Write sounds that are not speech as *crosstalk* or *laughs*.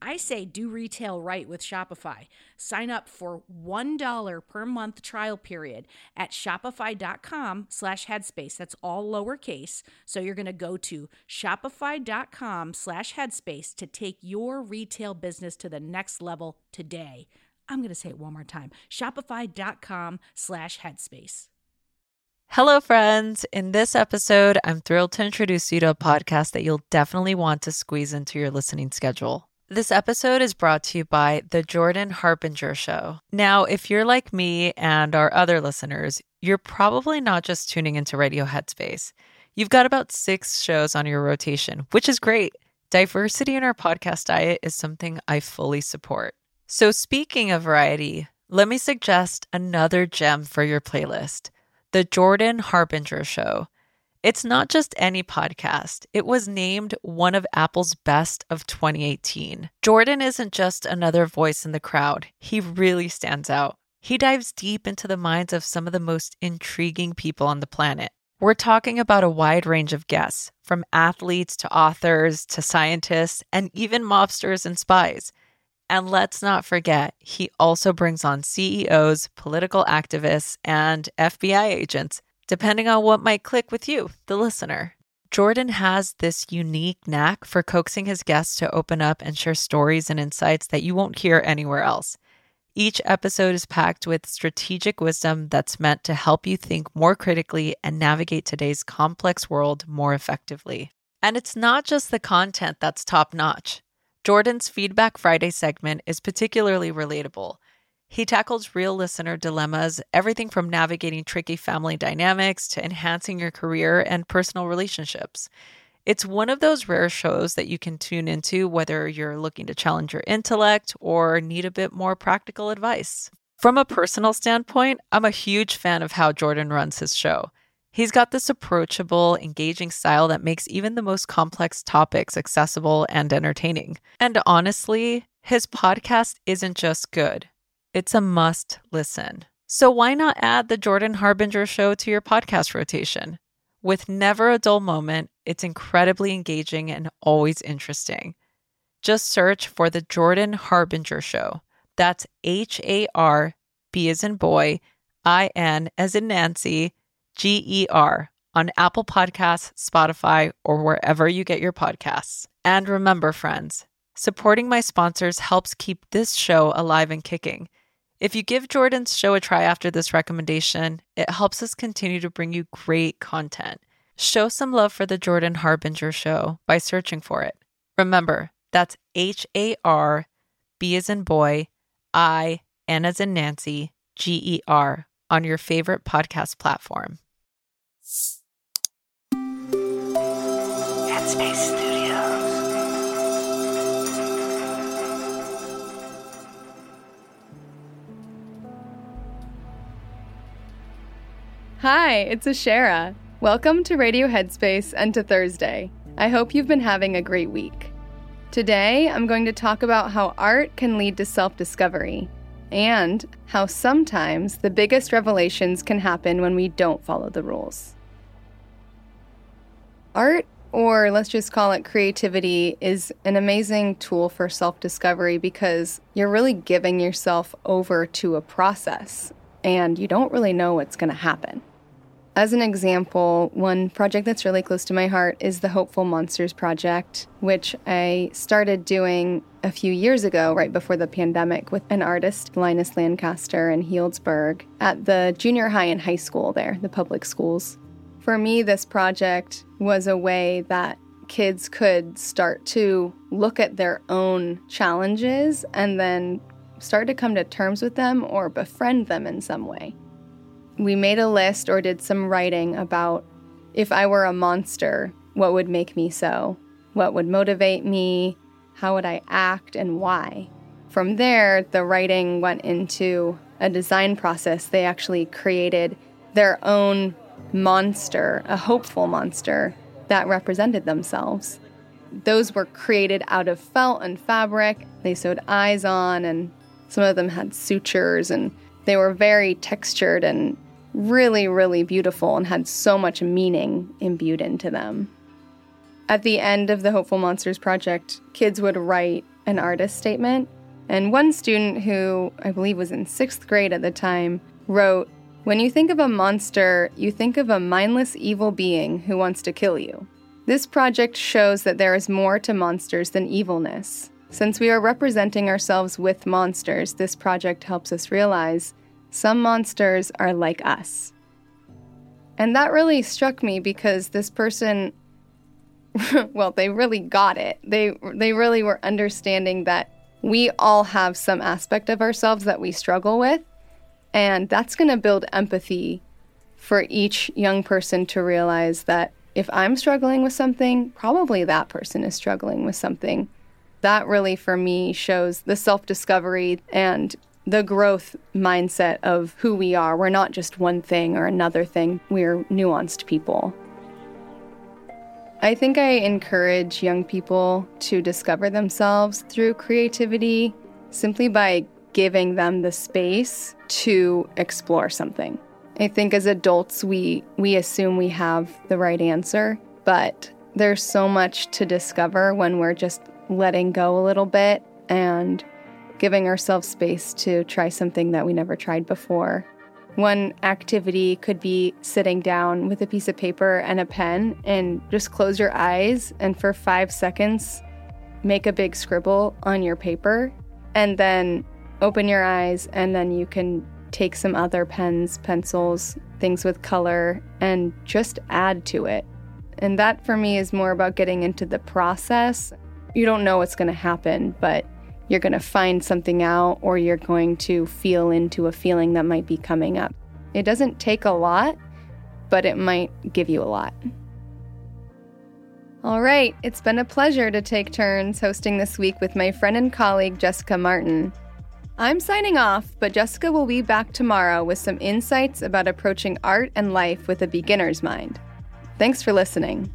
I say do retail right with Shopify. Sign up for $1 per month trial period at shopify.com slash headspace. That's all lowercase. So you're going to go to shopify.com slash headspace to take your retail business to the next level today. I'm going to say it one more time. Shopify.com slash headspace. Hello, friends. In this episode, I'm thrilled to introduce you to a podcast that you'll definitely want to squeeze into your listening schedule. This episode is brought to you by The Jordan Harbinger Show. Now, if you're like me and our other listeners, you're probably not just tuning into Radio Headspace. You've got about six shows on your rotation, which is great. Diversity in our podcast diet is something I fully support. So, speaking of variety, let me suggest another gem for your playlist The Jordan Harbinger Show. It's not just any podcast. It was named one of Apple's best of 2018. Jordan isn't just another voice in the crowd, he really stands out. He dives deep into the minds of some of the most intriguing people on the planet. We're talking about a wide range of guests, from athletes to authors to scientists and even mobsters and spies. And let's not forget, he also brings on CEOs, political activists, and FBI agents depending on what might click with you, the listener. Jordan has this unique knack for coaxing his guests to open up and share stories and insights that you won't hear anywhere else. Each episode is packed with strategic wisdom that's meant to help you think more critically and navigate today's complex world more effectively. And it's not just the content that's top notch. Jordan's Feedback Friday segment is particularly relatable. He tackles real listener dilemmas, everything from navigating tricky family dynamics to enhancing your career and personal relationships. It's one of those rare shows that you can tune into whether you're looking to challenge your intellect or need a bit more practical advice. From a personal standpoint, I'm a huge fan of how Jordan runs his show. He's got this approachable, engaging style that makes even the most complex topics accessible and entertaining. And honestly, his podcast isn't just good, it's a must listen. So why not add the Jordan Harbinger show to your podcast rotation? With never a dull moment, it's incredibly engaging and always interesting. Just search for the Jordan Harbinger show. That's H A R B as in boy, I N as in Nancy, G E R on Apple Podcasts, Spotify, or wherever you get your podcasts. And remember, friends, supporting my sponsors helps keep this show alive and kicking. If you give Jordan's show a try after this recommendation, it helps us continue to bring you great content. Show some love for the Jordan Harbinger show by searching for it. Remember, that's H A R B as in boy, I, N as in Nancy, G E R on your favorite podcast platform. Hi, it's Asherah. Welcome to Radio Headspace and to Thursday. I hope you've been having a great week. Today, I'm going to talk about how art can lead to self discovery and how sometimes the biggest revelations can happen when we don't follow the rules. Art or let's just call it creativity, is an amazing tool for self discovery because you're really giving yourself over to a process and you don't really know what's going to happen. As an example, one project that's really close to my heart is the Hopeful Monsters Project, which I started doing a few years ago, right before the pandemic, with an artist, Linus Lancaster, in Healdsburg at the junior high and high school there, the public schools. For me, this project was a way that kids could start to look at their own challenges and then start to come to terms with them or befriend them in some way we made a list or did some writing about if I were a monster, what would make me so? What would motivate me? How would I act and why? From there, the writing went into a design process. They actually created their own monster, a hopeful monster that represented themselves. Those were created out of felt and fabric. They sewed eyes on, and some of them had sutures, and they were very textured and really, really beautiful and had so much meaning imbued into them. At the end of the Hopeful Monsters project, kids would write an artist statement. And one student who I believe was in sixth grade at the time wrote, When you think of a monster, you think of a mindless evil being who wants to kill you. This project shows that there is more to monsters than evilness. Since we are representing ourselves with monsters, this project helps us realize some monsters are like us. And that really struck me because this person *laughs* well, they really got it. They they really were understanding that we all have some aspect of ourselves that we struggle with, and that's going to build empathy for each young person to realize that if I'm struggling with something, probably that person is struggling with something. That really for me shows the self-discovery and the growth mindset of who we are. We're not just one thing or another thing, we're nuanced people. I think I encourage young people to discover themselves through creativity simply by giving them the space to explore something. I think as adults we we assume we have the right answer, but there's so much to discover when we're just letting go a little bit and giving ourselves space to try something that we never tried before. One activity could be sitting down with a piece of paper and a pen and just close your eyes and for five seconds make a big scribble on your paper and then open your eyes and then you can take some other pens, pencils, things with color and just add to it. And that for me is more about getting into the process. You don't know what's going to happen, but you're going to find something out or you're going to feel into a feeling that might be coming up. It doesn't take a lot, but it might give you a lot. All right, it's been a pleasure to take turns hosting this week with my friend and colleague Jessica Martin. I'm signing off, but Jessica will be back tomorrow with some insights about approaching art and life with a beginner's mind. Thanks for listening.